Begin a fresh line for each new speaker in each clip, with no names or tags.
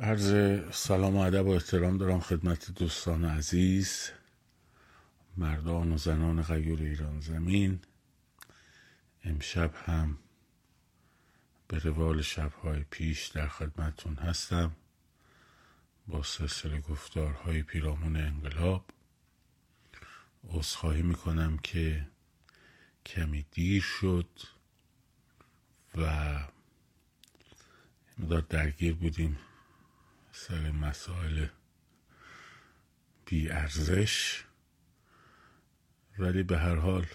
عرض سلام و ادب و احترام دارم خدمت دوستان عزیز مردان و زنان غیور ایران زمین. امشب هم به روال شبهای پیش در خدمتون هستم با سلسله گفتارهای پیرامون انقلاب. عذرخواهی می‌کنم که کمی دیر شد و مدار درگیر بودیم. سر مسائل بی ارزش ولی به هر حال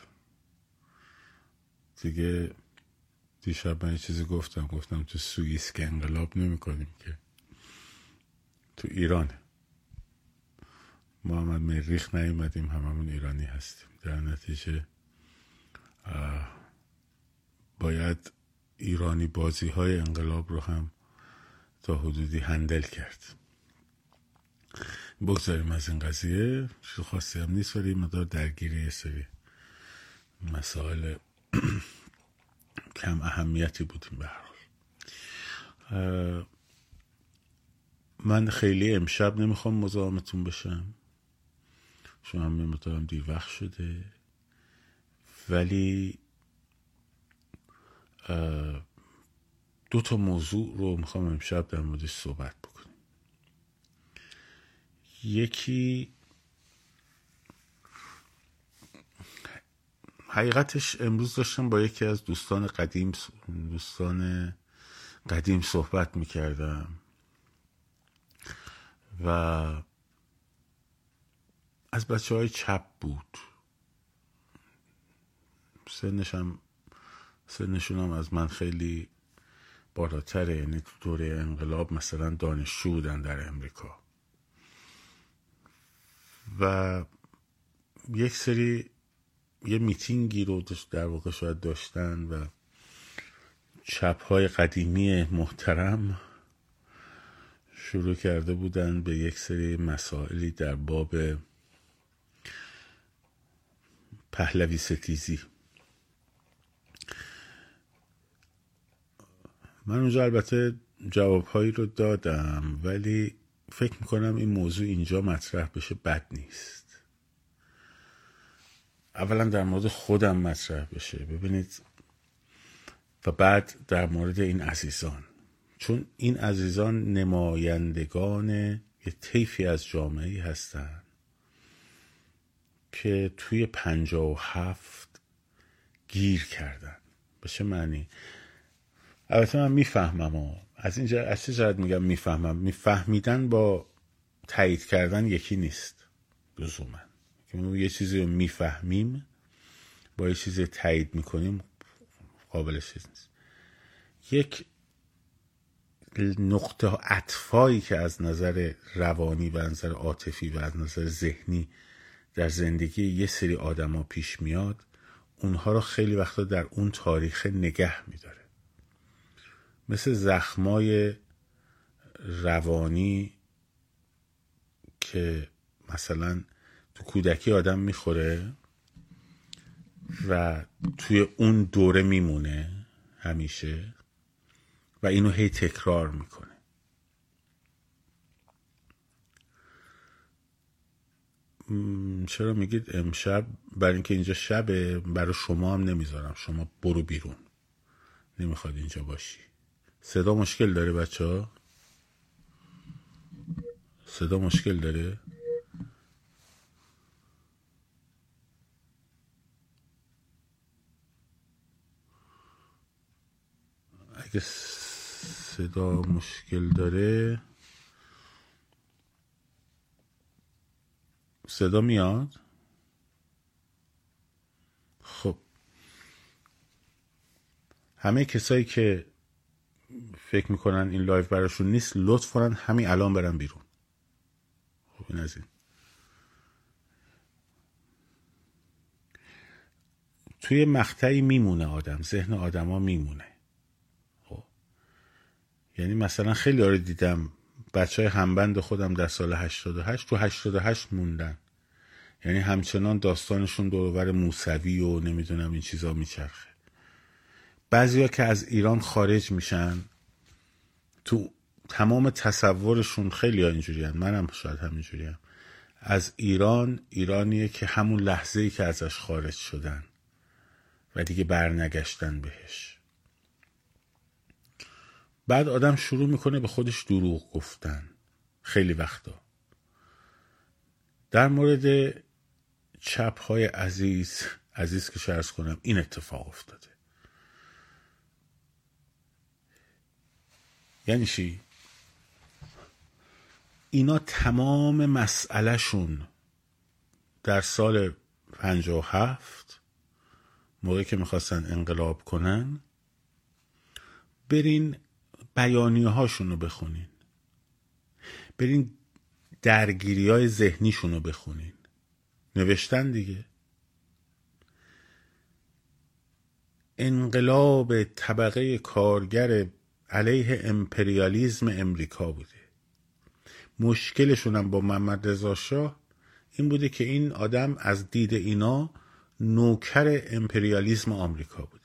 دیگه دیشب من چیزی گفتم گفتم تو سوئیس که انقلاب نمی کنیم که تو ایران. ما هم مریخ نیومدیم هممون ایرانی هستیم. در نتیجه باید ایرانی بازی های انقلاب رو هم تا حدودی هندل کرد. بگذاریم از این قضیه. چیز خاصی هم نیست ولی مدار درگیری یه سری مسائل کم اهمیتی بودیم به هر من خیلی امشب نمی‌خوام مزاحمتون بشم. شما هم مطمئنم دیر وقت شده. ولی دو تا موضوع رو می‌خوام امشب در موردش صحبت بکنیم. یکی حقیقتش امروز داشتم با یکی از دوستان قدیم دوستان قدیم صحبت می‌کردم و از بچه های چپ بود. سنشم هم از من خیلی بالاتره یعنی تو دوره انقلاب مثلا دانشجو بودن در امریکا. و یک سری یه میتینگی رو در واقع شاید داشتن و چپ های قدیمی محترم شروع کرده بودن به یک سری مسائلی در باب پهلوی ستیزی. من اونجا البته جوابهایی رو دادم ولی فکر می‌کنم این موضوع اینجا مطرح بشه بد نیست. اولا در مورد خودم مطرح بشه ببینید و بعد در مورد این عزیزان. چون این عزیزان نمایندگان یه طیفی از جامعه هستن که توی پنجا و هفت گیر کردن. به چه معنی؟ البته من می‌فهمم از اینجا از چه جهت میگم می‌فهمم؟ میفهمیدن با تایید کردن یکی نیست لزوما. که یه چیزی رو می‌فهمیم با یه چیزی تایید می‌کنیم قابل چیز نیست. یک نقطه عطفایی که از نظر روانی و از نظر عاطفی و از نظر ذهنی در زندگی یه سری آدما پیش میاد اونها رو خیلی وقتا در اون تاریخ نگه میداره. مثل زخمای روانی که مثلا تو کودکی آدم می‌خوره و توی اون دوره میمونه همیشه و اینو هی تکرار می‌کنه. چرا میگید امشب؟ برای اینکه اینجا شبه برای شما هم نمی‌ذارم. شما برو بیرون. نمی‌خواد اینجا باشی. صدا مشکل داره بچه ها صدا مشکل داره؟ اگه صدا مشکل داره صدا میاد؟ خب. همه کسایی که فکر می‌کنن این لایو براشون نیست. لطف کنن همین الان برن بیرون. خب این از این. توی مقطعی میمونه آدم. ذهن آدما میمونه. خب. یعنی مثلا خیلی آره دیدم بچه های همبند خودم در سال 88 تو 88 موندن. یعنی همچنان داستانشون دور و ور موسوی و نمی‌دونم این چیزا بعضی ها که از ایران خارج میشن تو تمام تصورشون خیلی ها اینجوری منم شاید همینجوری هم. از ایران ایرانیه که همون لحظه ای که ازش خارج شدن و دیگه برنگشتن بهش. بعد آدم شروع می‌کنه به خودش دروغ گفتن. خیلی وقتا. در مورد چپ های عزیز عزیز که شرس کنم این اتفاق افتاده. یعنی چی؟ اینا تمام مسئلهشون در سال پنجاه و هفت موقعی که می‌خواستن انقلاب کنن برین بیانیه هاشون رو بخونین. برین درگیری های ذهنیشون رو بخونین. نوشتن دیگه. انقلاب طبقه کارگر علیه امپریالیزم امریکا بوده. مشکلشون هم با محمد رضا شاه این بوده که این آدم از دید اینا نوکر امپریالیزم آمریکا بوده.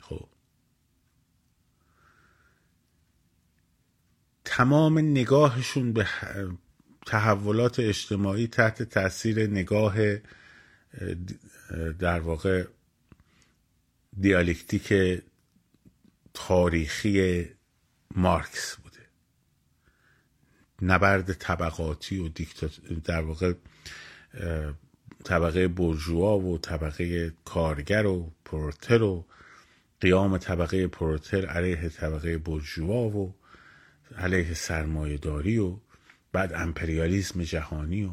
خب. تمام نگاهشون به تحولات اجتماعی تحت تاثیر نگاه در واقع دیالکتیک تاریخی مارکس بوده. نبرد طبقاتی و دیکتات در واقع طبقه برجوا و طبقه کارگر و پروتر و قیام طبقه پروتر علیه طبقه برجوا و علیه سرمایه داری و بعد امپریالیزم جهانی و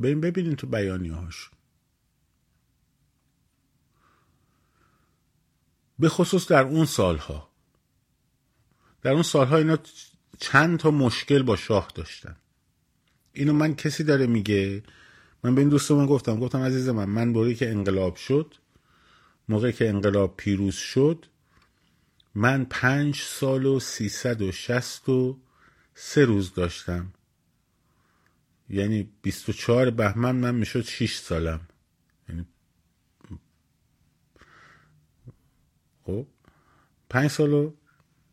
بریم ببینین تو بیانی به خصوص در اون سالها. در اون سالها اینا چند تا مشکل با شاه داشتن. اینو من کسی داره میگه؟ من به این من گفتم گفتم عزیز من من باری که انقلاب شد موقعی که انقلاب پیروز شد من پنج سال و سیصد و شست و سه روز داشتم. یعنی بیست و چهار بهمن من می‌شد شیش سالم. خب پنج سال و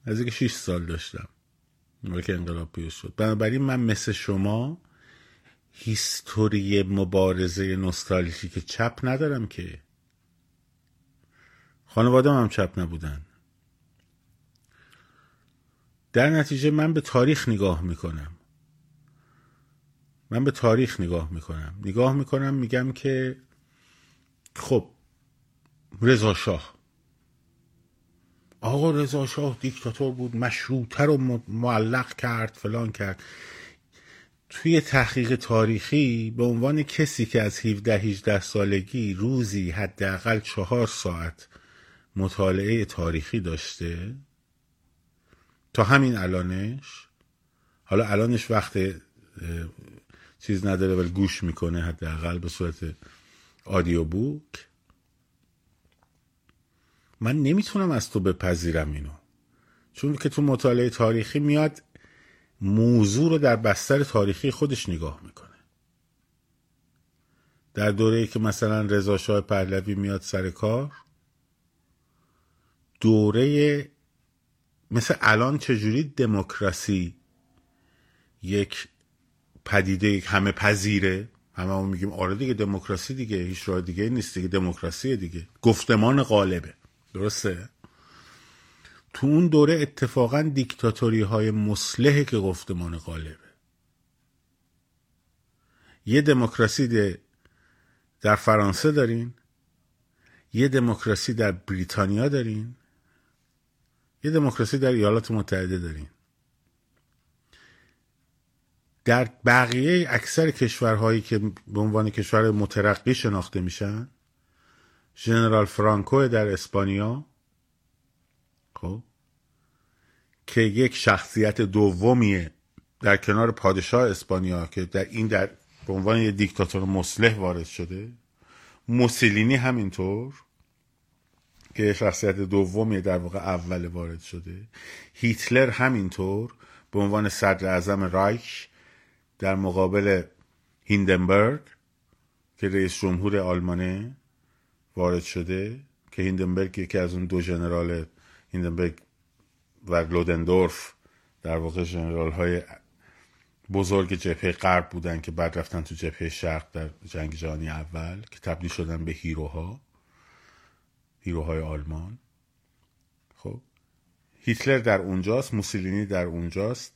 اینکه شیش سال داشتم. موقع که انقلاب پیروز شد. بنابراین من مثل شما هیستوری مبارزه نوستالژیک چپ ندارم که. خانواده هم چپ نبودن. در نتیجه من به تاریخ نگاه می‌کنم. من به تاریخ نگاه می‌کنم. نگاه می‌کنم میگم که خب رضا شاه. آقا رضا شاه دیکتاتور بود مشروطه رو معلق کرد فلان کرد. توی تحقیق تاریخی به عنوان کسی که از 17 18 سالگی روزی حداقل چهار ساعت مطالعه تاریخی داشته تا همین الانش حالا الانش وقت چیز نداره ولی گوش می‌کنه حداقل به صورت آدیو بوک. من نمی‌تونم از تو بپذیرم اینو. چون که تو مطالعه تاریخی میاد موضوع رو در بستر تاریخی خودش نگاه می‌کنه. در دوره ای که مثلا رضا شاه پهلوی میاد سر کار دوره مثل الان چجوری دموکراسی یک پدیده همه پذیره؟ همه هم میگیم آره دیگه دموکراسی دیگه هیچ راه دیگه نیست دیگه دموکراسی دیگه. گفتمان غالبه. درسته؟ تو اون دوره اتفاقا دیکتاتوری های مسلحه که گفتمان غالبه. یه دموکراسی در فرانسه دارین یه دموکراسی در بریتانیا دارین یه دموکراسی در ایالات متحده دارین. در بقیه اکثر کشورهایی که به عنوان کشور مترقی شناخته میشن ژنرال فرانکو در اسپانیا خب که یک شخصیت دومیه در کنار پادشاه اسپانیا که در این در به عنوان یک دیکتاتور مسلح وارد شده. موسولینی همینطور که شخصیت دومیه در واقع اول وارد شده. هیتلر همینطور به عنوان صدر اعظم رایش در مقابل هیندنبرگ که رئیس جمهور آلمانه. وارد شده که هیندنبرگ یکی از اون دو ژنرال هیندنبرگ و لودندورف در واقع جنرال های بزرگ جبهه غرب بودن که بعد رفتن تو جبهه شرق در جنگ جهانی اول که تبدیل شدن به هیروها هیروهای آلمان. خب هیتلر در اونجاست موسولینی در اونجاست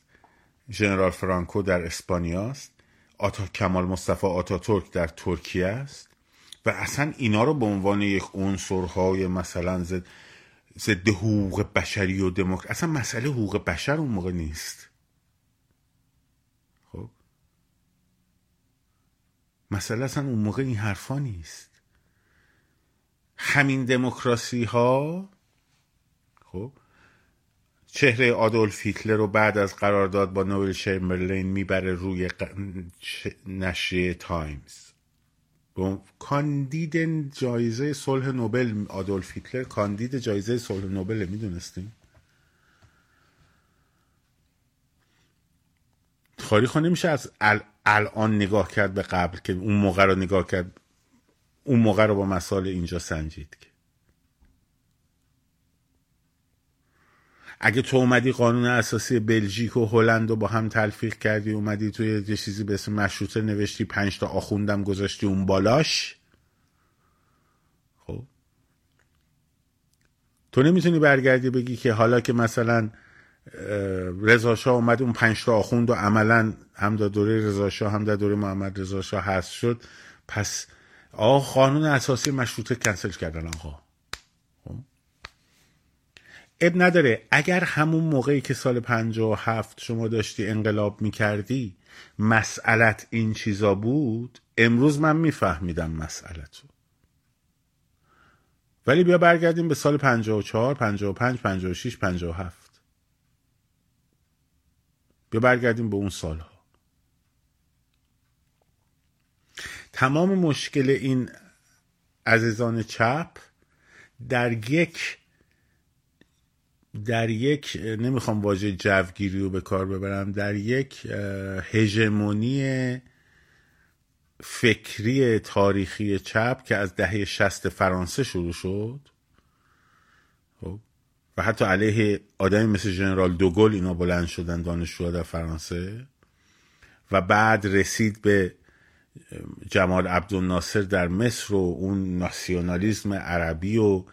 ژنرال فرانکو در اسپانیاست آتا کمال مصطفی آتاتورک در ترکیه است. و اصلا اینا رو به عنوان یک عنصرهای مثلا ضد ضد حقوق بشری و دموکراسی اصلا مسئله حقوق بشر اون موقع نیست. خب؟ مسئله اصلا اون موقع این حرفا نیست. همین دموکراسی ها خب؟ چهره آدولف هیتلر رو بعد از قرارداد با نویل شیمبرلین می‌بره روی نشریه تایمز. کاندید جایزه صلح نوبل آدولف هیتلر. کاندید جایزه صلح نوبل می‌دونستیم. تاریخ نمیشه از الان نگاه کرد به قبل که اون موقع رو نگاه کرد. اون موقع رو با مسائل اینجا سنجید که. اگه تو اومدی قانون اساسی بلژیک و هلند رو با هم تلفیق کردی اومدی توی یه چیزی به اسم مشروطه نوشتی پنج تا آخوندم گذاشتی اون بالاش؟ خب. تو نمی‌تونی برگردی بگی که حالا که مثلا رضا اومد اون پنج تا آخوند و عملا هم در دوره رضا هم در دوره محمد رضا شاه هست شد. پس آقا قانون اساسی مشروطه کنسل کردن آقا. اب نداره. اگر همون موقعی که سال هفت شما داشتی انقلاب می‌کردی مسئلت این چیزا بود امروز من میفهمیدم مسئلتو. ولی بیا برگردیم به سال 54 55 56 57 بیا برگردیم به اون سالها. تمام مشکل این عزیزان چپ در یک در یک نمی‌خوام واژه جوگیری رو به کار ببرم در یک هژمونی فکری تاریخی چپ که از دهه شست فرانسه شروع شد. خب؟ و حتی علیه آدمی مثل جنرال دوگل اینا بلند شدن دانشجوها در فرانسه. و بعد رسید به جمال عبدالناصر در مصر و اون ناسیونالیزم عربی و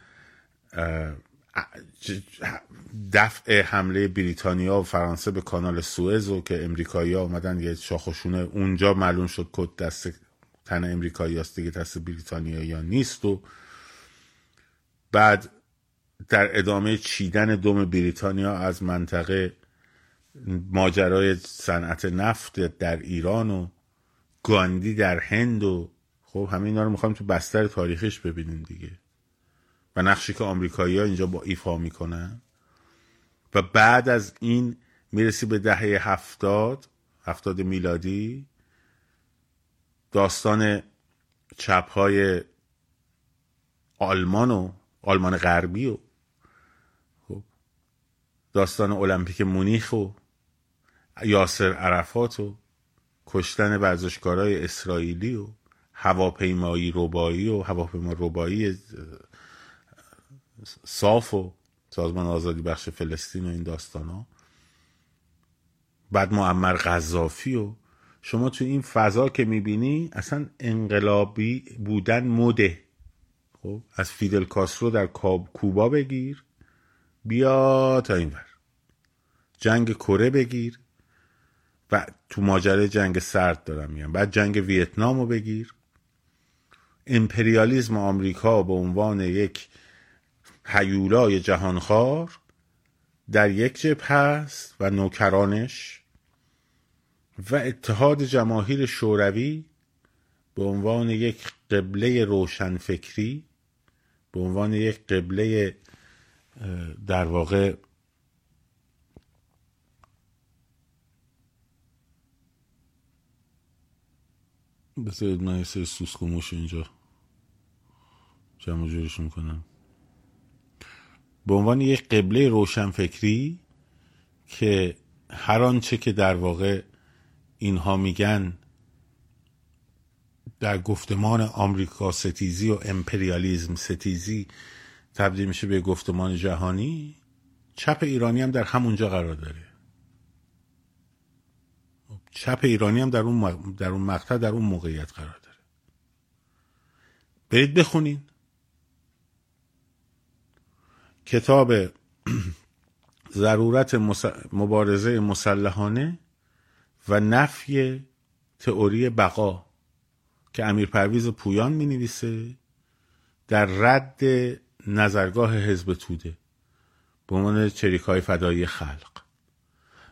دفع حمله بریتانیا و فرانسه به کانال سوئز و که امریکایی ها اومدن یه شاخشونه اونجا معلوم شد کد دست تن امریکایی هست دیگه دست بریتانیا یا نیست و بعد در ادامه چیدن دوم بریتانیا از منطقه ماجرای صنعت نفت در ایران و گاندی در هند و خب همه اینا رو می‌خوایم تو بستر تاریخش ببینیم دیگه. و نقشی که آمریکایی ها اینجا با ایفا می‌کنن. و بعد از این می‌رسی به دهه هفتاد هفتاد میلادی داستان چپ های آلمان و آلمان غربی و خب داستان المپیک مونیخ و یاسر عرفات و کشتن ورزشکارای اسرائیلی و هواپیمایی ربایی و هواپیما ربایی صاف و سازمان آزادی بخش فلسطین و این داستان ها بعد معمر غذافی و شما تو این فضا که می‌بینی اصلا انقلابی بودن مده. خب از فیدل کاسترو در کوبا بگیر بیا تا این ور. جنگ کره بگیر و تو ماجرای جنگ سرد دارم میگم. بعد جنگ ویتنام رو بگیر. امپریالیزم آمریکا به عنوان یک هیولای جهانخوار در یک جبه هست و نوکرانش و اتحاد جماهیر شوروی به عنوان یک قبله روشنفکری به عنوان یک قبله در واقع بذارید من یه سری سوسکوموش اینجا جمع جورش می‌کنم به عنوان یک قبله روشنفکری که هر آنچه که در واقع اینها میگن در گفتمان آمریکا ستیزی و امپریالیزم ستیزی تبدیل میشه به گفتمان جهانی چپ ایرانی هم در همونجا قرار داره. چپ ایرانی هم در اون, در اون مقطع در اون موقعیت قرار داره. برید بخونین. کتاب ضرورت مبارزه مسلحانه و نفی تئوری بقا که امیر پرویز پویان می نویسه در رد نظرگاه حزب توده به عنوان چریک های فدایی خلق.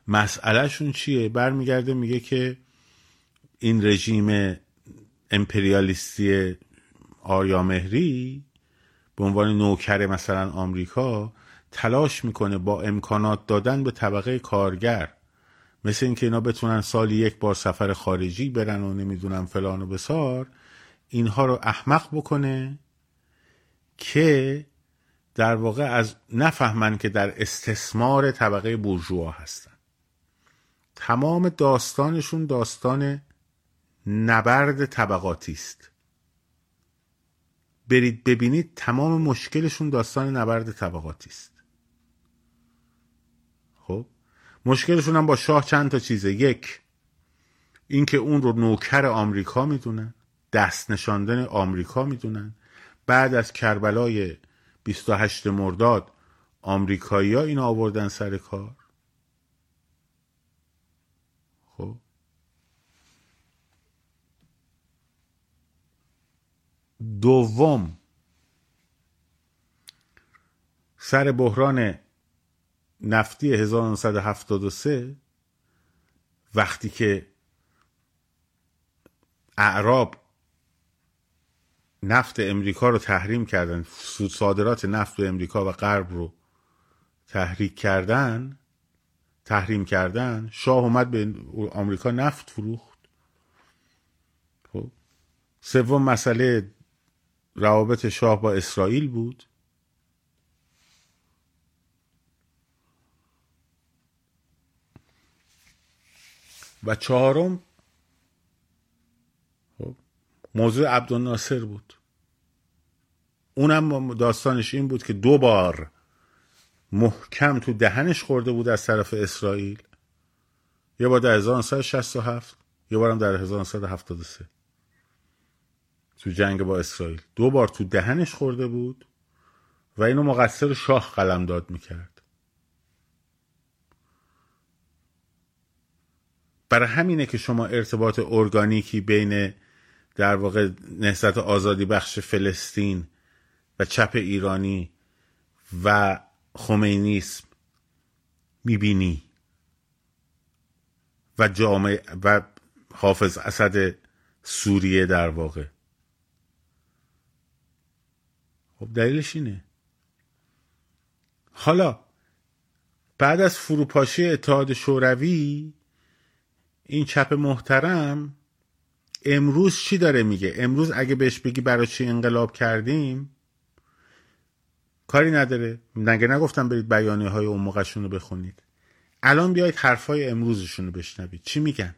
مسئلهشون چیه؟ برمیگرده میگه که این رژیم امپریالیستی آریامهری به عنوان نوکر مثلا آمریکا تلاش می‌کنه با امکانات دادن به طبقه کارگر مثل اینکه اینا بتونن سالی یک بار سفر خارجی برن و نمی‌دونم فلان و بسار اینها رو احمق بکنه که در واقع از نفهمن که در استثمار طبقه بورژوا هستن. تمام داستانشون داستان نبرد طبقاتی است. برید ببینید تمام مشکلشون داستان نبرد طبقاتی است. خب مشکلشون هم با شاه چند تا چیزه. یک اینکه اون رو نوکر آمریکا می‌دونن دست نشاندن آمریکا می‌دونن. بعد از کربلای 28 مرداد آمریکایی ها این آوردن سر کار خب دوم. سر بحران نفتی 1973 وقتی که اعراب نفت امریکا رو تحریم کردن صادرات نفت به امریکا و غرب رو تحریک کردن تحریم کردن شاه اومد به آمریکا نفت فروخت. خب سوم مسئله روابط شاه با اسرائیل بود؟ و چهارم خب، موضوع عبدالناصر بود. اونم داستانش این بود که دو بار محکم تو دهنش خورده بود از طرف اسرائیل. یه بار در 1967 یه بارم در 1973 تو جنگ با اسرائیل. دو بار تو دهنش خورده بود و اینو مقصر شاه قلم داد می‌کرد. برای همینه که شما ارتباط ارگانیکی بین در واقع نهضت آزادی بخش فلسطین و چپ ایرانی و خمینیسم می‌بینی و جامعه و حافظ اسد سوریه در واقع. خب دلیلش اینه. حالا بعد از فروپاشی اتحاد شوروی این چپ محترم امروز چی داره میگه؟ امروز اگه بهش بگی برای چی انقلاب کردیم کاری نداره. نگه نگفتم برید بیانیه های اون موقعشون رو بخونید. الان بیایید حرفای امروزشون رو بشنوید. چی میگن؟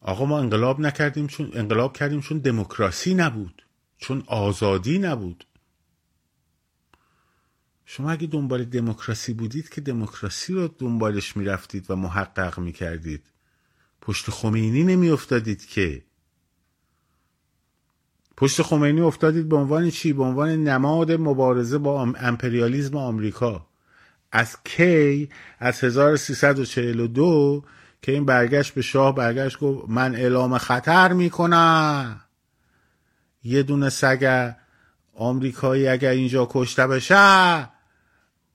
آقا ما انقلاب نکردیم چون انقلاب کردیم چون دموکراسی نبود. چون آزادی نبود. شما اگه دنبال دموکراسی بودید که دموکراسی رو دنبالش می‌رفتید و محقق می‌کردید. پشت خمینی نمیافتادید که. پشت خمینی افتادید به عنوان چی؟ به عنوان نماد مبارزه با امپریالیزم آمریکا. از کی؟ از 1342 که این برگشت به شاه برگشت گفت من اعلام خطر می‌کنم. یه دونه سگ آمریکایی اگر اینجا کشته بشه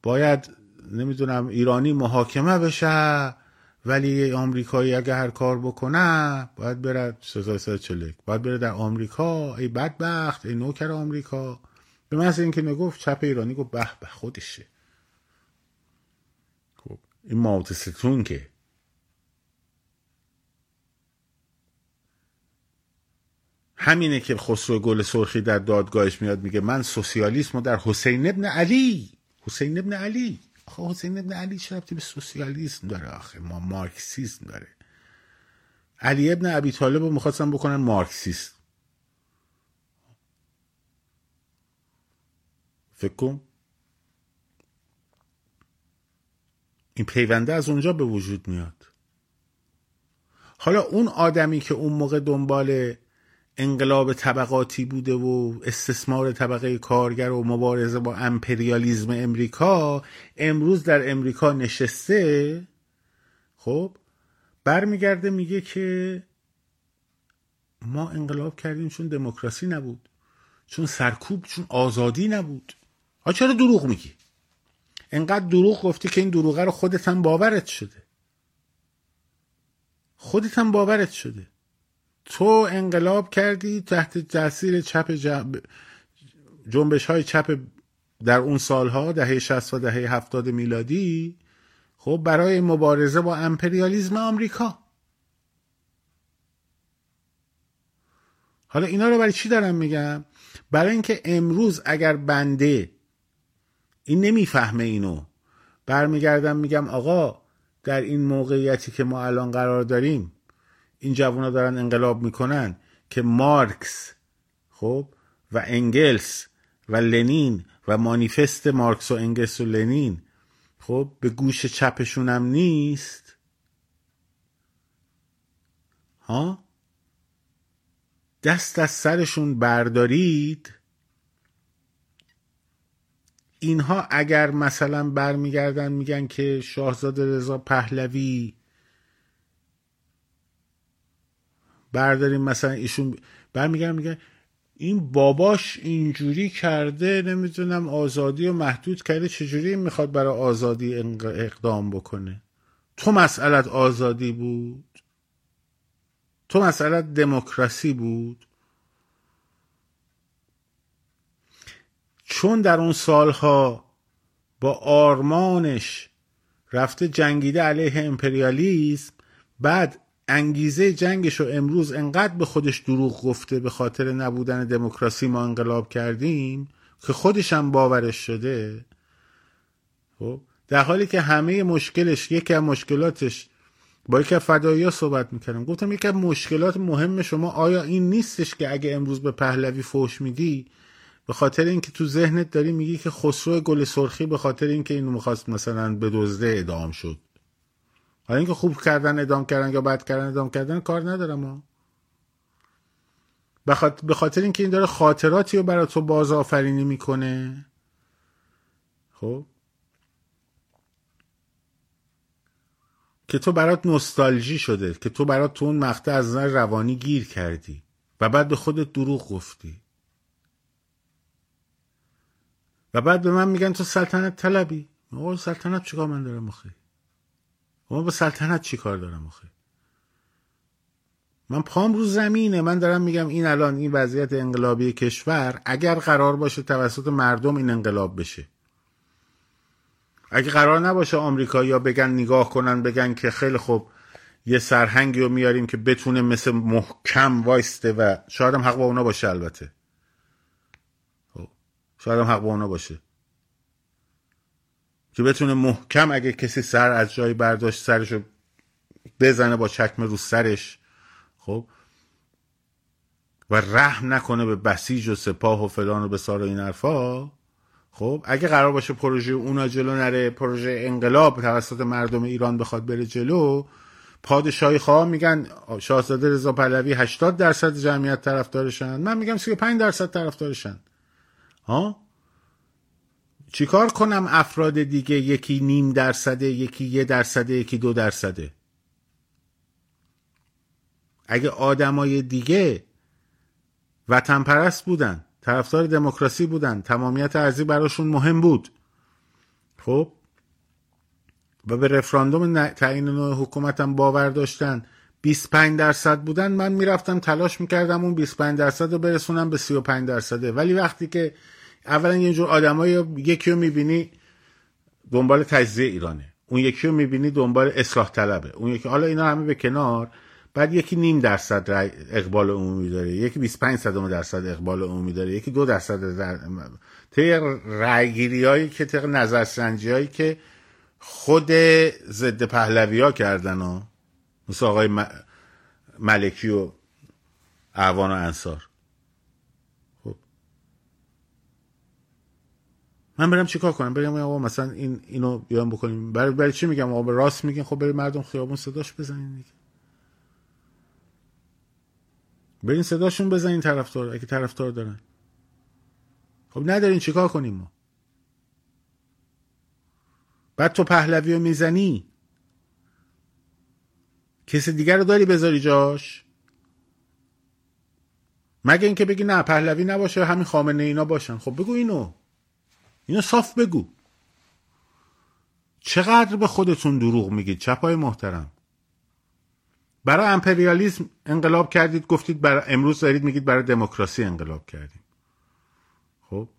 باید نمی‌دونم ایرانی محاکمه بشه ولی آمریکایی اگه هر کار بکنه باید بره سزای چلک باید بره در آمریکا. ای بدبخت ای نوکر آمریکا. به محض اینکه نگفت چپ ایرانی گفت به به خودشه. خب این ماوتستون که همینه که خسرو گل سرخی در دادگاهش میاد میگه من سوسیالیسم رو در حسین ابن علی. حسین ابن علی. آخه حسین ابن علی چه به سوسیالیسم داره آخه؟ ما مارکسیسم داره. علی ابن ابی طالب رو می‌خواستن بکنن مارکسیست. فکر کن. این پیونده از اونجا به وجود میاد. حالا اون آدمی که اون موقع دنبال انقلاب طبقاتی بوده و استثمار طبقه کارگر و مبارزه با امپریالیزم امریکا امروز در امریکا نشسته. خب برمیگرده میگه که ما انقلاب کردیم چون دموکراسی نبود چون سرکوب چون آزادی نبود. ها چرا دروغ میگی؟ انقدر دروغ گفتی که این دروغه رو خودت هم باورت شده. خودت هم باورت شده. تو انقلاب کردی تحت تاثیر چپ جنبش های چپ در اون سالها دهه 60 و دهه 70 میلادی خب برای مبارزه با امپریالیزم آمریکا. حالا اینا رو برای چی دارم میگم؟ برای اینکه امروز اگر بنده این نمی‌فهمه اینو. برمیگردم میگم آقا در این موقعیتی که ما الان قرار داریم این جوونا دارن انقلاب می‌کنن که مارکس خب و انگلس و لنین و مانیفست مارکس و انگلس و لنین خب به گوش چپشونم نیست. ها؟ دست از سرشون بردارید؟ اینها اگر مثلا برمیگردن میگن که شاهزاده رضا پهلوی برداریم مثلا ایشون برمیگردن میگن این باباش اینجوری کرده نمی‌دونم آزادی و محدود کرده چجوری می‌خواد برای آزادی اقدام بکنه؟ تو مسئلت آزادی بود؟ تو مسئله دموکراسی بود؟ چون در اون سالها با آرمانش رفته جنگیده علیه امپریالیسم بعد انگیزه جنگش رو امروز انقدر به خودش دروغ گفته به خاطر نبودن دموکراسی ما انقلاب کردیم که خودش هم باورش شده. خب در حالی که همه مشکلش یکی از مشکلاتش با از فدایی صحبت می‌کردم. گفتم یکی مشکلات مهم شما آیا این نیستش که اگه امروز به پهلوی فوش میدی به خاطر اینکه تو ذهنت داری میگی که خسرو گل سرخی به خاطر اینکه اینو می‌خواست مثلا به دزده ادام شد؟ حالا اینکه خوب کردن ادام کردن یا بد کردن ادام کردن کار ندارم ها به خاطر اینکه این داره خاطراتی رو برای تو باز آفرینی می‌کنه. خب؟ که تو برات نوستالژی شده که تو برات تو اون مقطع از نظر روانی گیر کردی و بعد به خودت دروغ گفتی. و بعد به من میگن تو سلطنت طلبی. آقا سلطنت چیکار من دارم آخه؟ ما با سلطنت چیکار دارم آخه؟ من پام رو زمینه. من دارم میگم این الان این وضعیت انقلابی کشور اگر قرار باشه توسط مردم این انقلاب بشه. اگه قرار نباشه آمریکا یا بگن نگاه کنن بگن که خیلی خوب یه سرهنگی رو میاریم که بتونه مثل محکم وایسته و شاید هم حق با اونا باشه البته. خب، شاید هم حق با اونا باشه. که بتونه محکم اگه کسی سر از جایی برداشت سرشو بزنه با چکمه رو سرش خب؟ و رحم نکنه به بسیج و سپاه و فلان و بسار و این حرفا خب؟ اگه قرار باشه پروژه اونا جلو نره پروژه انقلاب توسط مردم ایران بخواد بره جلو پادشاهی خواه میگن شاهزاده رضا پهلوی 80 درصد جمعیت طرفدارشن من میگم 35 درصد طرفدارشن. ها؟ چیکار کنم افراد دیگه؟ یکی نیم درصده یکی یه درصده یکی دو درصده. اگه آدمای دیگه وطن پرست بودن طرفدار دموکراسی بودن تمامیت ارزی براشون مهم بود. خب؟ و به رفراندوم تعیین نوع حکومتم باور داشتن 25 درصد بودن من می‌رفتم تلاش می‌کردم اون 25 درصد رو برسونم به 35 درصده. ولی وقتی که اولا یه جور آدمای یکی رو می‌بینی دنبال تجزیه ایرانه. اون یکی رو می‌بینی دنبال اصلاح طلبه. اون یکی حالا اینا همه به کنار بعد یکی نیم درصد اقبال عمومی داره یکی 25 صدم درصد اقبال عمومی داره یکی دو درصد در... طی رأیگیری هایی که طی نظرسنجی هایی که خود ضد پهلوی ها کردن و مثل آقای ملکی و اعوان و انصار. من برم چیکار کنم؟ بگم آقا مثلا این اینو بیان بکنیم. برای برای چی میگم؟ آقا راست میگن خب برای مردم خیابون صداش بزنین دیگه. برین صداشون بزنین طرفدار اگه طرفدار دارن. خب ندارین چیکار کنیم ما؟ بعد تو پهلوی رو می‌زنی؟ کسی دیگر رو داری بذاری جاش؟ مگه اینکه بگی نه پهلوی نباشه همین خامنه اینا باشن. خب بگو اینو. اینو صاف بگو. چقدر به خودتون دروغ میگید چپای محترم. برای امپریالیزم انقلاب کردید گفتید برای امروز دارید میگید برای دموکراسی انقلاب کردیم. خب؟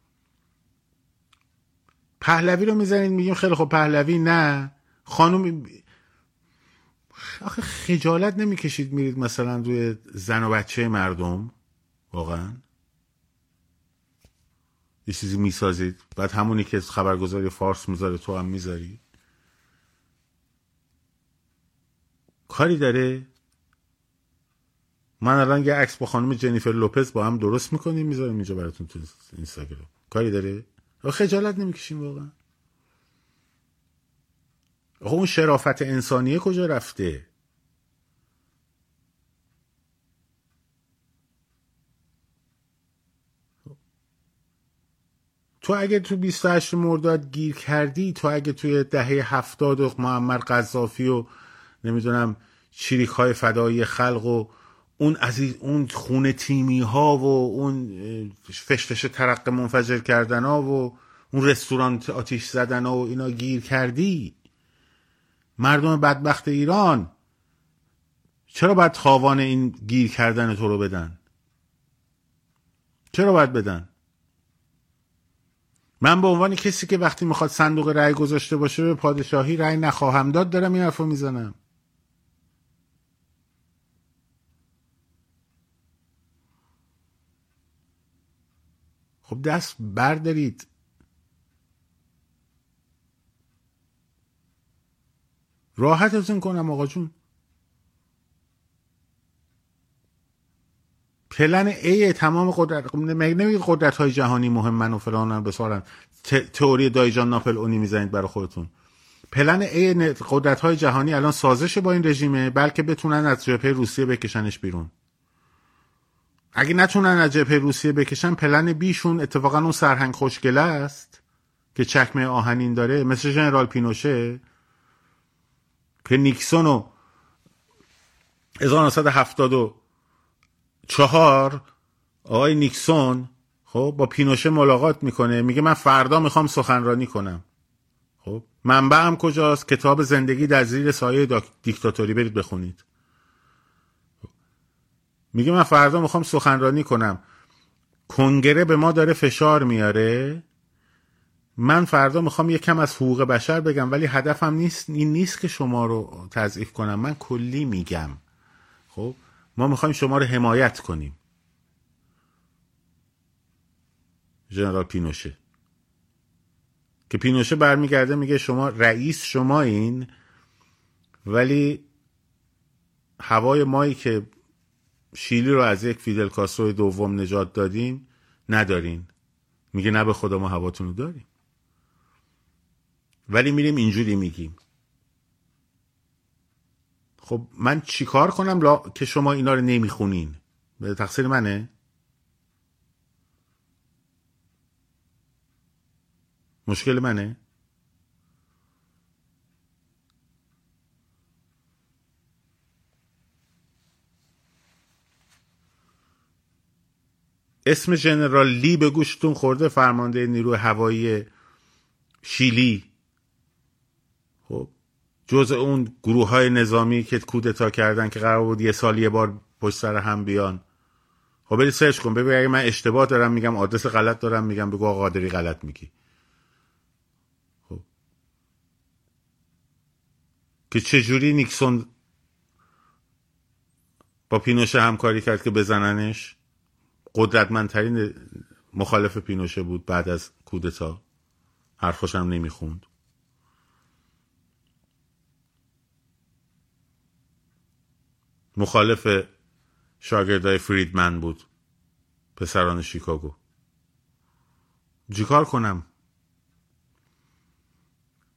پهلوی رو می‌زنید میگیم خیلی خب پهلوی نه. خانم آخه خجالت نمی‌کشید میرید مثلا روی زن و بچه مردم؟ واقعا. یه چیزی می‌سازید بعد همونی که خبرگزاری فارس می‌ذاره تو هم می‌ذاری. کاری داره. من الان یه عکس با خانم جنیفر لوپز با هم درست می‌کنیم می‌ذاریم اینجا براتون تو اینستاگرام. کاری داره؟ خجالت نمی‌کشیم واقعا. اون شرافت انسانیه کجا رفته؟ تو اگه تو 28 مرداد گیر کردی تو اگه توی دهه هفتاد و معمر قذافی و نمی‌دونم چیریک های فدایی خلق و اون عزیز اون خونه تیمی ها و اون فشفش ترق منفجر کردن ها و اون رستوران آتیش زدن ها و اینا گیر کردی مردم بدبخت ایران چرا باید خواوان این گیر کردن تو رو بدن؟ چرا باید بدن؟ من به عنوان کسی که وقتی می‌خواد صندوق رأی گذاشته باشه به پادشاهی رأی نخواهم داد دارم این حرفو می‌زنم. خب دست بردارید. راحتتون کنم آقا جون. پلن ای تمام قدرت نمی قدرت های جهانی مهمن و فلان بسارن؟ تئوری دایجان ناپل اونی می‌زنید برای خودتون. پلن ای قدرت های جهانی الان سازش با این رژیمه بلکه بتونن از جبهه روسیه بکشنش بیرون. اگه نتونن از جبهه روسیه بکشن پلن بیشون اتفاقا اون سرهنگ خوشگله است که چکمه آهنین داره مثل ژنرال پینوشه. که نیکسون و 1974 آقای نیکسون خب با پینوشه ملاقات می‌کنه. میگه من فردا می‌خوام سخنرانی کنم. خب منبعم کجاست؟ کتاب زندگی در زیر سایه دیکتاتوری. برید بخونید. میگه من فردا می‌خوام سخنرانی کنم. کنگره به ما داره فشار میاره. من فردا می‌خوام یکم از حقوق بشر بگم ولی هدفم نیست. این نیست که شما رو تضعیف کنم. من کلی میگم. خب ما می‌خوایم شما رو حمایت کنیم. ژنرال پینوشه. که پینوشه برمیگرده میگه شما رئیس شما این ولی هوای مایی که شیلی رو از یک فیدل کاسترو دوم نجات دادیم ندارین. میگه نه به خدا ما هواتون رو داریم. ولی میریم اینجوری میگیم. خب من چیکار کنم لا... که شما اینا رو نمی‌خونین؟ به تقصیر منه؟ مشکل منه؟ اسم ژنرال لی به گوشتون خورده فرمانده نیروی هوایی شیلی. جز اون گروه های نظامی که کودتا کردن که قرار بود یه سال یه بار پشت سر هم بیان. خب برید سرچ کن. ببین اگه من اشتباه دارم میگم آدرس غلط دارم میگم بگو آقا قادری غلط میگی. خب. که چجوری نیکسون با پینوشه همکاری کرد که بزننش؟ قدرتمندترین مخالف پینوشه بود بعد از کودتا. حرفش هم نمی‌خوند. مخالف شاگردای فریدمن بود پسران شیکاگو. چیکار کنم؟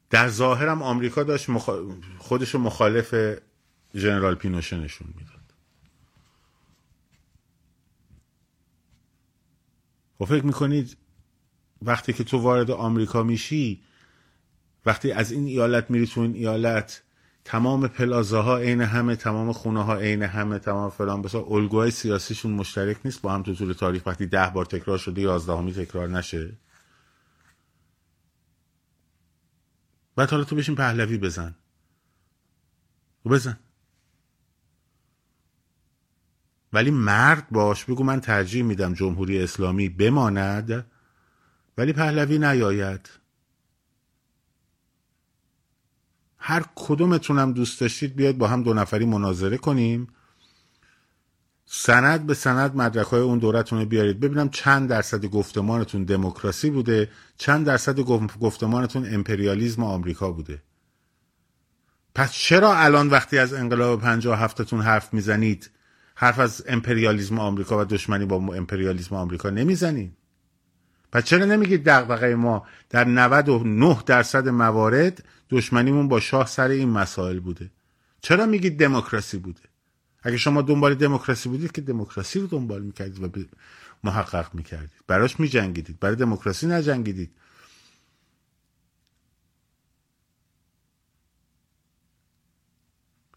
در ظاهرم آمریکا داشت مخ... خودشو مخالف ژنرال پینوشه نشون می‌داد. و فکر می‌کنید وقتی که تو وارد آمریکا میشی وقتی از این ایالت میری تو این ایالت تمام پلازاها عین همه تمام خونه ها عین همه تمام فلان. بسا الگوهای سیاسیشون مشترک نیست. با هم تو طول تاریخ وقتی ده بار تکرار شده یازدهمی تکرار نشه. بعد حالا تو بشین پهلوی بزن. بزن. ولی مرد باش بگو من ترجیح میدم جمهوری اسلامی بماند ولی پهلوی نیاید. هر کدومتونم دوست داشتید بیاید با هم دو نفری مناظره کنیم. سند به سند مدرک های اون دورتون رو بیارید. ببینم چند درصد گفتمانتون دموکراسی بوده چند درصد گفتمانتون امپریالیزم آمریکا بوده. پس چرا الان وقتی از انقلاب پنجاه هفتتون حرف می‌زنید حرف از امپریالیزم آمریکا و دشمنی با امپریالیزم آمریکا نمی‌زنید؟ پس چرا نمیگید دغدغه ما در 99 درصد موارد دشمنیمون با شاه سر این مسائل بوده. چرا میگید دموکراسی بوده؟ اگه شما دنبال دموکراسی بودید که دموکراسی رو دنبال می‌کردید و محقق می‌کردید. براش میجنگیدید. برای دموکراسی نجنگیدید.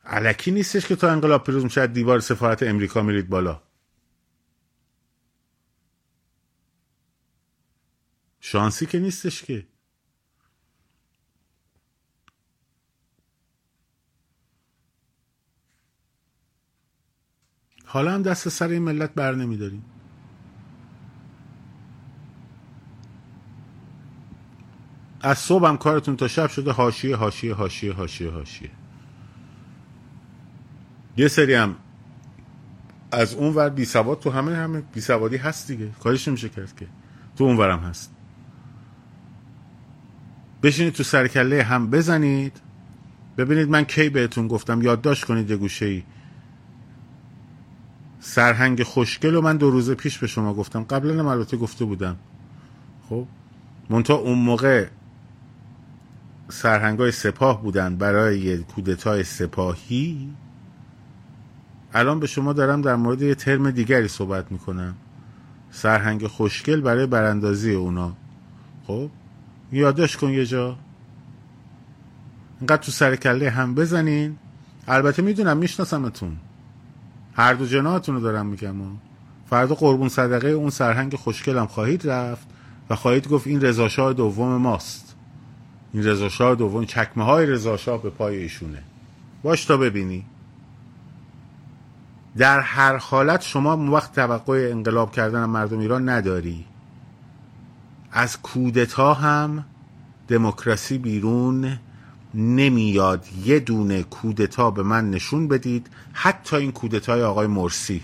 علکی نیستش که تا انقلاب پیروز میشه دیوار سفارت امریکا میرید بالا. شانسی که نیستش که. حالا هم دست سر این ملت بر نمیداریم. از صبح هم کارتون تا شب شده حاشیه حاشیه حاشیه حاشیه حاشیه. یه سری هم از اون ور بی سواد تو همه همه بی سوادی هست دیگه. کارش نمیشه کرد که. تو اون ورم هست. بشینید تو سرکله هم بزنید. ببینید من کی بهتون گفتم. یادداشت کنید یه گوشه ای سرهنگ خوشگل و من دو روز پیش به شما گفتم. قبلا هم البته گفته بودم. خب منتها اون موقع سرهنگ های سپاه بودن برای کودتای سپاهی. الان به شما دارم در مورد یه ترم دیگری صحبت می‌کنم. سرهنگ خوشگل برای براندازی اونا. خب یادش کن یه جا. اینقدر تو سر کله هم بزنین. البته می‌دونم میشناسمتون. هر دو جناتون رو دارم میگم فردا قربون صدقه اون سرهنگ خوشگلم خواهید رفت و خواهید گفت این رضاشاه دوم ماست. این رضاشاه دوم چکمه های رضاشاه به پای ایشونه. باش تا ببینی. در هر حالت شما وقت توقع انقلاب کردن مردم ایران نداری. از کودتا هم دموکراسی بیرون نمیاد. یه دونه کودتا به من نشون بدید. حتی این کودتای آقای مرسی.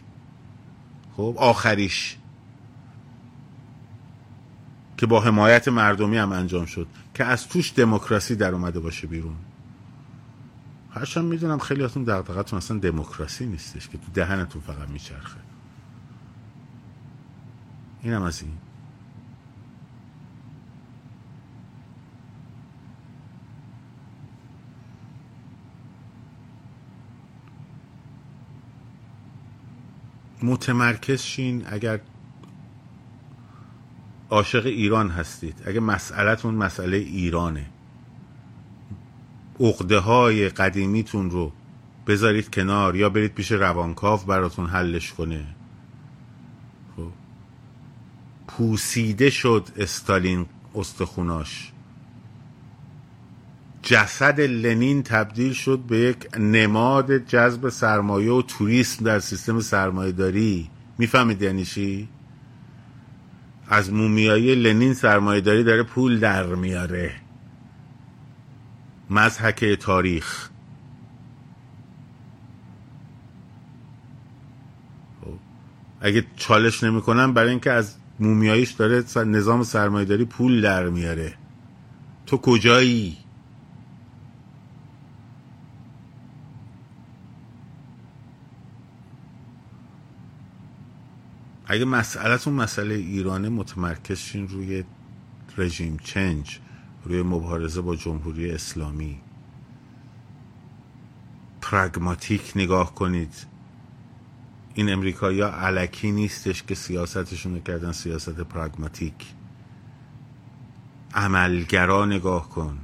خب آخریش. که با حمایت مردمی هم انجام شد. که از توش دموکراسی در اومده باشه بیرون. هرچند می‌دونم خیلی هاتون دقدقتون اصلا دموکراسی نیستش که تو دهنتون فقط میچرخه. اینم از این. متمرکز شین. اگر عاشق ایران هستید اگر مسئلهتون مسئله ایرانه اقده های قدیمیتون رو بذارید کنار یا برید پیش روانکاو براتون حلش کنه. خب. پوسیده شد استالین استخوناش. جسد لنین تبدیل شد به یک نماد جذب سرمایه و توریسم در سیستم سرمایه داری می‌فهمید یعنی چی؟ از مومیایی لنین سرمایه داری داره پول در میاره. مزحک تاریخ. خب. اگه چالش نمی‌کنم برای اینکه از مومیاییش داره نظام سرمایه داری پول در میاره. تو کجایی؟ اگه مسئلهتون مسئله ایرانه متمرکز شین روی رژیم چنج روی مبارزه با جمهوری اسلامی. پرگماتیک نگاه کنید. این امریکایی ها علکی نیستش که سیاستشون کردن سیاست پرگماتیک عملگرا نگاه کن.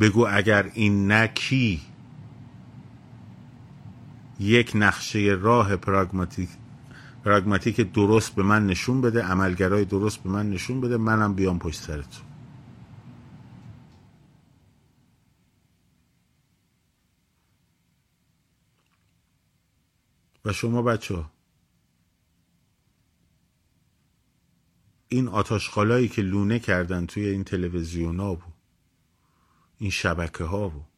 بگو اگر این نکی یک نقشه راه پراگماتیک پراگماتیک درست به من نشون بده عملگرای درست به من نشون بده منم بیام پشت سرتون. و شما بچه ها این آتاشخالایی که لونه کردن توی این تلویزیون ها بود این شبکه ها بود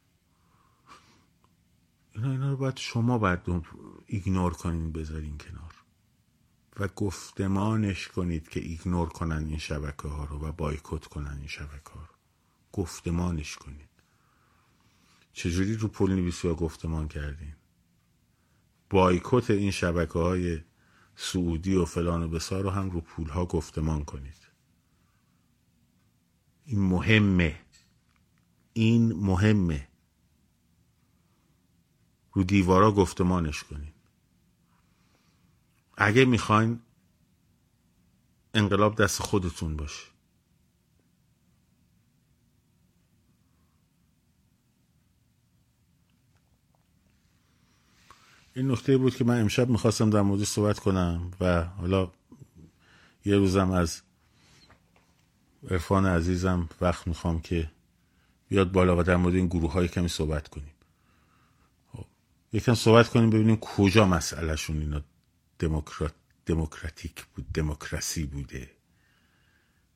اینا اینا رو باید شما باید ایگنور کنین بذارین کنار. و گفتمانش کنید که ایگنور کنن این شبکه ها رو و بایکوت کنن این شبکه ها رو. گفتمانش کنید. چجوری رو پول نویسی ها گفتمان کردین؟ بایکوت این شبکه های سعودی و فلان و بسار رو هم رو پول ها گفتمان کنید. این مهمه. این مهمه. رو دیوارا گفتمانش کنید اگه می‌خواین انقلاب دست خودتون باشه. این نکته بود که من امشب می‌خواستم در موردش صحبت کنم و حالا یه روزم از عرفان عزیزم وقت می‌خوام که بیاد بالا و در مورد این گروه های کمی صحبت کنیم. یکم صحبت کنیم ببینیم کجا مسئلهشون اینا دموکرات دموکراتیک بود دموکراسی بوده.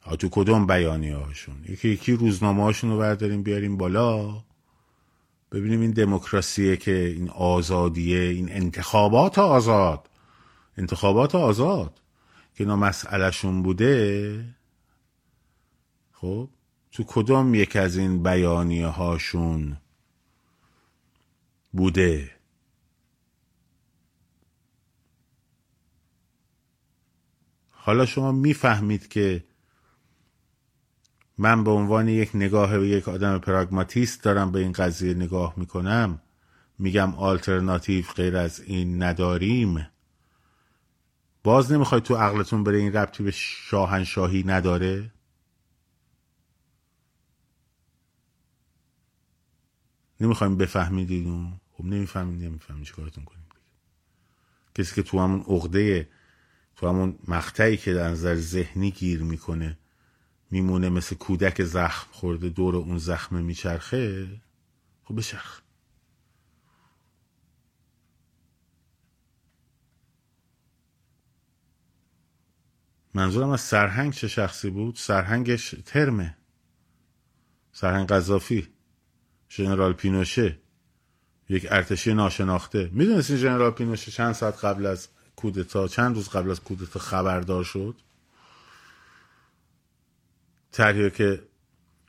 ها تو کدوم بیانیه هاشون؟ یکی یکی روزنامه هاشون رو برداریم بیاریم بالا. ببینیم این دموکراسیه که این آزادیه این انتخابات آزاد. انتخابات آزاد. که اینا مسئلهشون بوده. خب تو کدام یک از این بیانیه هاشون بوده؟ حالا شما می‌فهمید که من به عنوان یک نگاه و یک آدم پراگماتیست دارم به این قضیه نگاه می‌کنم میگم آلترناتیو غیر از این نداریم. باز نمی‌خوای تو عقلتون بره این ربطی به شاهنشاهی نداره؟ نمی‌خوایم بفهمید اینو خب نمی‌فهمید نمی‌فهمید چه کارتون کنیم؟ کسی که تو همون عقده تو همون مقطعی که در نظر ذهنی گیر می‌کنه میمونه مثل کودک زخم خورده دور اون زخم میچرخه خب بچرخ. منظورم از سرهنگ چه شخصی بود؟ سرهنگش ترمه. سرهنگ قذافی. ژنرال پینوشه. یک ارتشی ناشناخته. می‌دونستی ژنرال پینوشه چند ساعت قبل از کودتا چند روز قبل از کودتا خبردار شد. طرحی که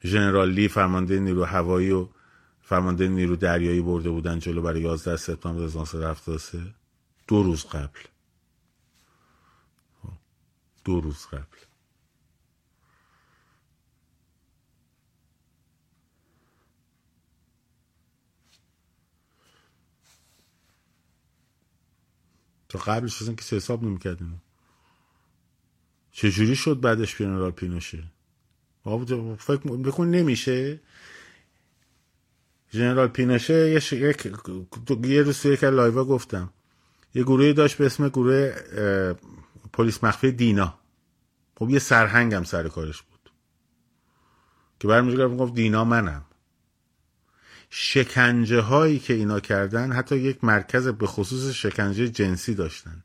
ژنرال لی فرمانده نیرو هوایی و فرمانده نیرو دریایی برده بودن جلو برای 11 سپتامبر 1973 دو روز قبل. دو روز قبل. تا قبلش اصلا که حساب نمی‌کرد اینو. چجوری شد بعدش ژنرال پینوشه فکر بکن نمیشه. ژنرال پینوشه یه, یک یه روز توی یک لایوا گفتم. یه گروهی داشت به اسم گروه پلیس مخفی دینا. خب یه سرهنگ هم سر کارش بود. که برمیگرد گفت دینا منم. شکنجه هایی که اینا کردن حتی یک مرکز به خصوص شکنجه جنسی داشتن.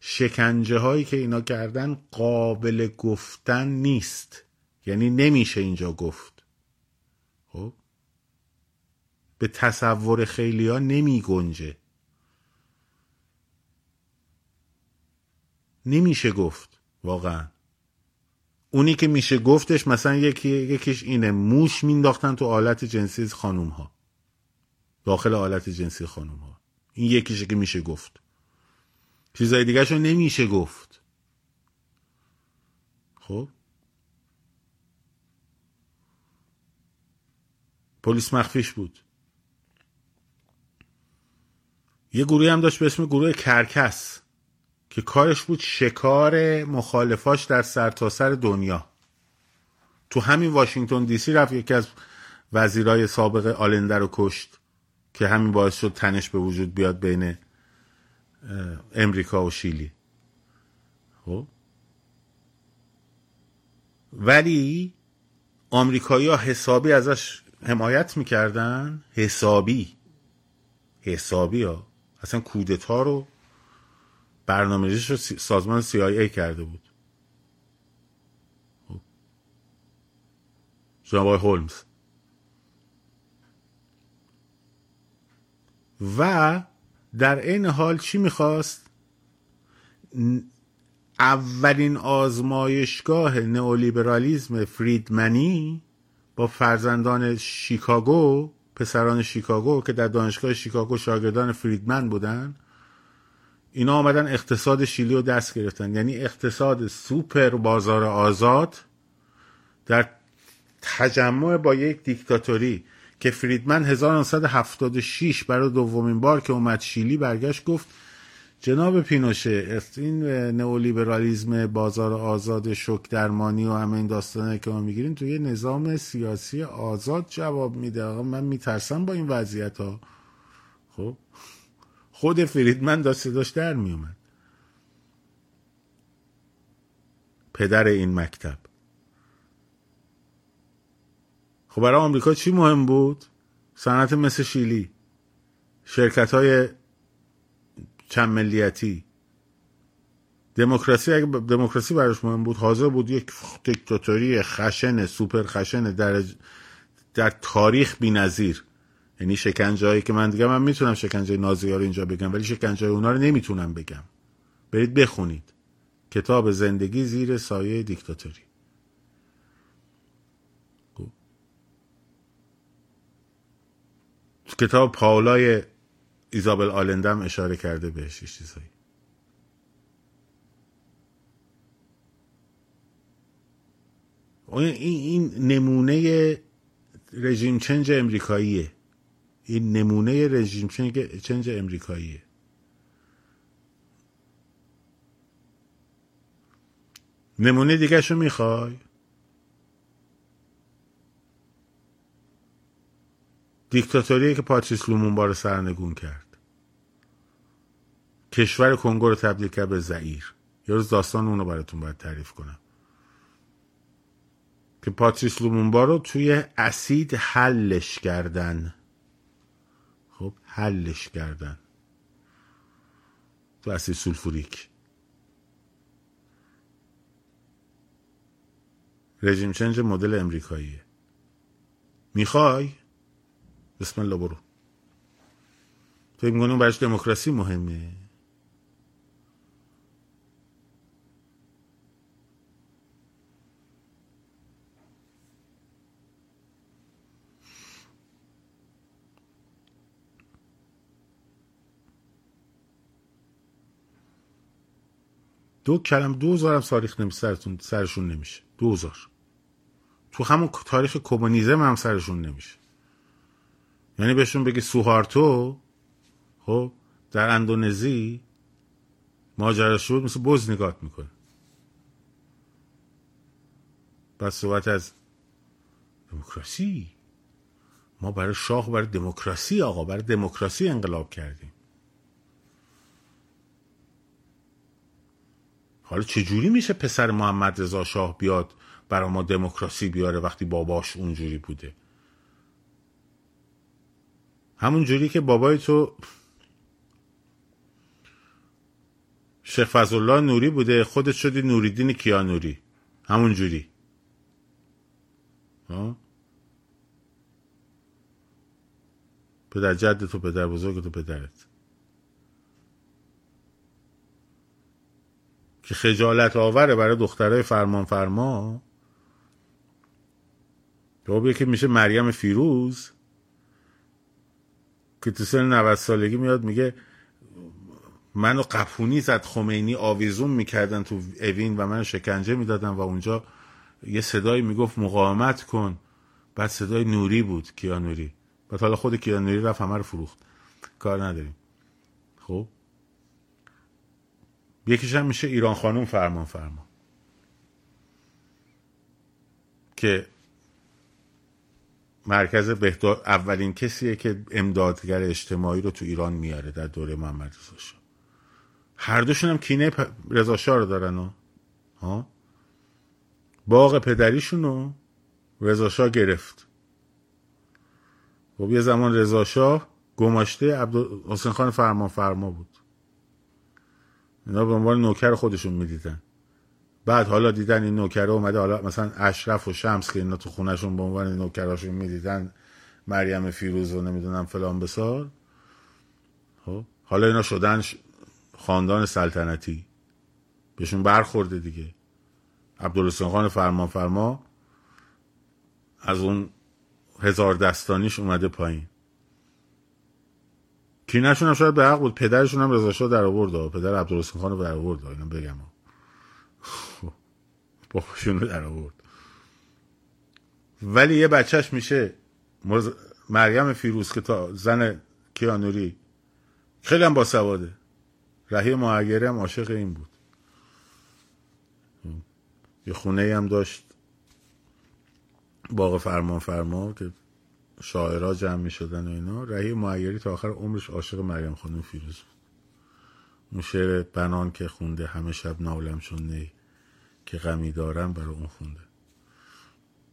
شکنجه هایی که اینا کردن قابل گفتن نیست. یعنی نمیشه اینجا گفت. خب؟ به تصور خیلی ها نمی گنجه. نمیشه گفت واقعا. اونی که میشه گفتش مثلا یکی یکیش اینه موش مینداختن تو آلت جنسی خانوم ها داخل حالت جنسی خانم ها. این یکیشه که میشه گفت. چیزای دیگه نمیشه گفت. خب؟ پلیس مخفیش بود. یه گروهی هم داشت به اسم گروه کرکس که کارش بود شکار مخالفاش در سرتاسر سر دنیا. تو همین واشنگتن دی سی رفت یکی از وزیرای سابق آلنده رو کشت. که همین باعث شد تنش به وجود بیاد بین امریکا و شیلی. خب؟ ولی آمریکایی ها حسابی ازش حمایت می‌کردن. حسابی. حسابی ها اصلا کودتا رو برنامه رو سازمان CIA کرده بود. خب. جناب هولمز. و در این حال چی می‌خواست؟ اولین آزمایشگاه نئولیبرالیزم فریدمنی با فرزندان شیکاگو پسران شیکاگو که در دانشگاه شیکاگو شاگردان فریدمن بودن اینا آمدن اقتصاد شیلی رو دست گرفتن. یعنی اقتصاد سوپر بازار آزاد در تجمع با یک دیکتاتوری. که فریدمن 1976 برای دومین بار که اومد شیلی برگشت گفت جناب پینوشه این نئولیبرالیزم بازار آزاد شک درمانی و همه این داستانه که ما می‌گیریم تو یه نظام سیاسی آزاد جواب میده. آقا من میترسم با این وضعیت ها خب؟ خود فریدمن داشت صداش در میومد پدر این مکتب. خب برای آمریکا چی مهم بود؟ صنعت مثل شیلی شرکت های چند ملیتی. دموکراسی اگه دموکراسی براش مهم بود حاضر بود یک دیکتاتوری خشن سوپر خشن در در تاریخ بی‌نظیر. یعنی شکنجه که من دیگه من می‌تونم شکنجه نازی رو اینجا بگم ولی شکنجه اونا رو نمی‌تونم بگم. برید بخونید. کتاب زندگی زیر سایه دیکتاتوری. کتاب پاولای ایزابل آلندم اشاره کرده بهش چیزایی. این, نمونه رژیم چنج امریکاییه. این نمونه رژیم چنج امریکاییه. نمونه دیگه شو می‌خوای؟ دیکتاتوری که پاتریس لومونبا رو سرنگون کرد. کشور کنگو رو تبدیل کرد به زعیر. یه روز داستان اونو براتون باید تعریف کنم. که پاتریس لومونبا رو توی اسید حلش کردن. خب حلش کردن. تو اسید سولفوریک. رژیم چنج مدل امریکاییه. می‌خوای؟ بسم الله برو. فکر می‌کنیم برش دموکراسی مهمه. دو کلم دو هم ساریخ نمیشه سرتون سرشون نمیشه. دوزار تو همون تاریخ کمونیسم هم سرشون نمیشه. یعنی بهشون بگی سوهارتو خب در اندونزی ماجرا شد مثل بز نگاه می‌کنه. بس صحبت از دموکراسی. ما برای شاه برای دموکراسی آقا برای دموکراسی انقلاب کردیم. حالا چجوری میشه پسر محمد رضا شاه بیاد برای ما دموکراسی بیاره وقتی باباش اونجوری بوده؟ همون جوری که بابای تو شیخ فضلالله نوری بوده خودت شدی نوریدین کیا نوری. همون جوری. پدر جد تو پدر بزرگ تو پدرت. که خجالت آوره برای دخترای فرمان فرما. تو که میشه مریم فیروز. که تو سن 90 سالگی میاد میگه منو قپونی زد خمینی آویزون می‌کردن تو اوین و من شکنجه می‌دادن و اونجا یه صدایی می‌گفت مقاومت کن. بعد صدای نوری بود کیا نوری. بعد حالا خود کیا نوری رفت همه رو فروخت. کار نداریم. خب؟ یکیش هم میشه ایران خانوم فرمان فرما که مرکز بهدار اولین کسیه که امدادگر اجتماعی رو تو ایران میاره در دوره محمد رضا شاه. هر دوشون هم کینه رضا شاه رو دارن ها؟ باغ پدریشون رو رضا شاه گرفت. خب یه زمان رضا شاه گماشته حسین خان فرمان فرما بود. اینا به عنوان نوکر خودشون می‌دیدن. بعد حالا دیدن این نوکره اومده حالا مثلا اشرف و شمس که اینا تو خونهشون به عنوان نوکراشون می‌دیدن مریم فیروز و نمی‌دونم فلان بسار. خب حالا اینا شدن خاندان سلطنتی. بهشون برخورده دیگه. عبدالحسین خان فرمان فرما از اون هزار دستانیش اومده پایین. کینشون هم شاید به حق بود پدرشون هم رضا در آورد پدر عبدالحسین خان در آورد اینو بگم باباشون رو در آورد. ولی یه بچهش میشه. مریم فیروز که تا زن کیانوری. خیلی هم باسواده. رهی معگری هم عاشق این بود. یه خونه هم داشت. باغ فرمان فرما که شاعرها جمع می شدن و اینا. رهی معگری تا آخر عمرش عاشق مریم خانم فیروز بود. اون شعر بنان که خونده همه شب نالم چون نی. که غمی دارم برای اون خونده.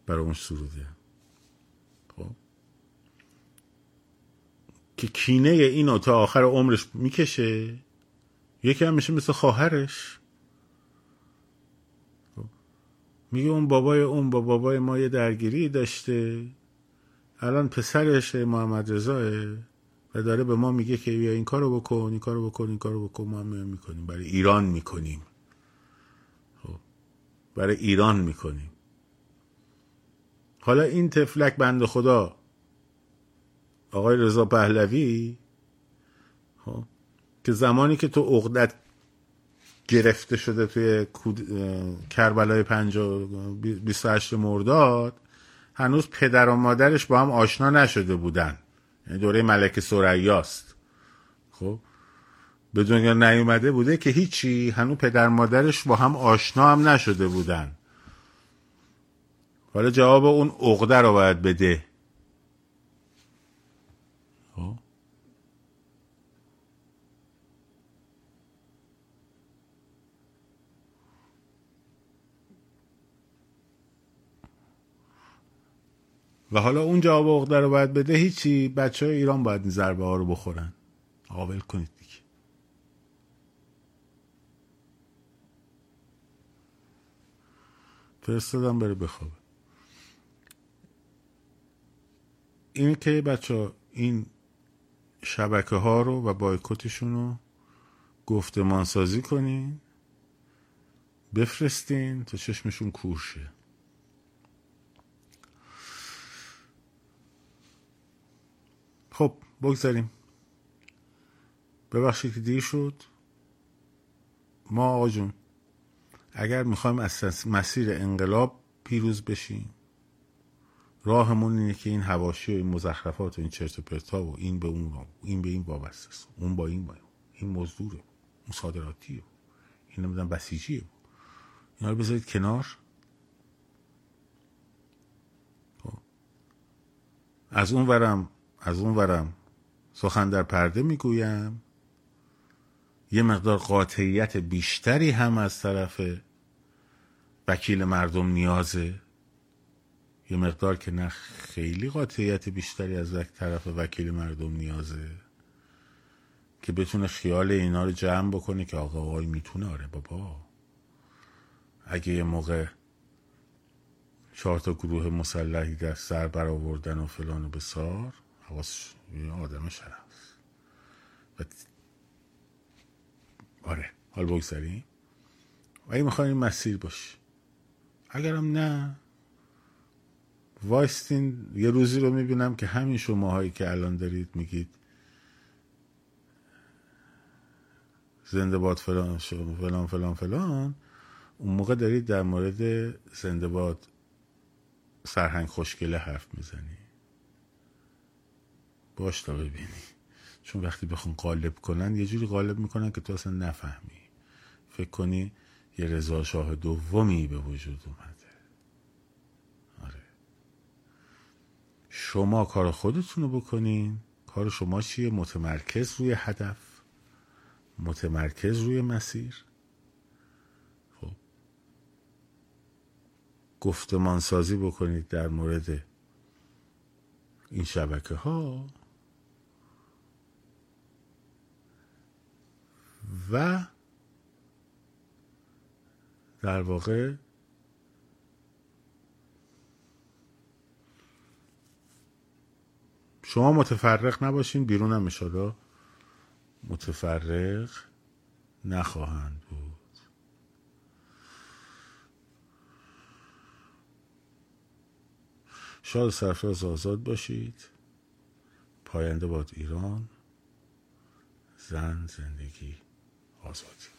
برای اون سروده. خب؟ که کینه اینو تا آخر عمرش می‌کشه. یکی هم میشه مثل خواهرش. خب. میگه اون بابای اون با بابای ما یه درگیری داشته. الان پسرش محمد رضاه و داره به ما میگه که بیا این کارو بکن این کارو بکن این کارو بکن. ما هم می‌کنیم. برای ایران می‌کنیم. برای ایران می‌کنیم. حالا این تفلک بند خدا آقای رضا پهلوی خب که زمانی که تو عقدت گرفته شده توی کربلای پنج و هشت مرداد هنوز پدر و مادرش با هم آشنا نشده بودن. یعنی دوره ملک سریاست خب؟ به دنیا نیومده بوده که هیچی هنوز پدر مادرش با هم آشنا هم نشده بودن. حالا جواب اون عقده رو باید بده. خب؟ و حالا اون جواب عقده رو باید بده هیچی. بچه های ایران باید این ضربه ها رو بخورن. قابل کنید دیگه. فرستادم بره بخوابه. این که بچه این شبکه ها رو و بایکوتشون رو گفتمان سازی کنین بفرستین تا چشمشون کورشه خب بگذاریم. ببخشید که دیر شد. ما آقا جون اگر می‌خوایم از مسیر انقلاب پیروز بشیم راهمون اینه که این هواشی و این مزخرفات و این چرت و پرتا و این به اون این به این وابسته است. اون با این با این مزدوره. اون صادراتیه. این نمی‌دونم بسیجیه. اینا رو بذارید کنار. خب. از اون ورم از اون ورم سخن در پرده می‌گویم. یه مقدار قاطعیت بیشتری هم از طرف وکیل مردم نیازه. یه مقدار که نه خیلی قاطعیت بیشتری از طرف وکیل مردم نیازه. که بتونه خیال اینا رو جمع بکنه که آقا آقای می‌تونه آره بابا. اگه یه موقع چهار تا گروه مسلحی دست سر برآوردن و فلان و بسار حواس آدم شرف. آره حال بگذاریم اگه می‌خواین مسیر باش اگرم نه وایستین یه روزی رو می‌بینم که همین شماهایی که الان دارید میگید. زنده باد فلان فلان فلان فلان. اون موقع دارید در مورد زنده باد سرهنگ خوشگله حرف می‌زنی. باش تا ببینی. چون وقتی بخون قالب کنن یه جوری قالب می‌کنن که تو اصلا نفهمی. فکر کنی یه رضا شاه دومی به وجود اومده. آره. شما کار خودتون رو بکنین. کار شما چیه؟ متمرکز روی هدف. متمرکز روی مسیر. خب. گفتمان سازی بکنید در مورد این شبکه ها و در واقع شما متفرق نباشین بیرون هم اشادا متفرق نخواهند بود. شاد سرفراز آزاد باشید. پاینده باد ایران. زن زندگی آزادی.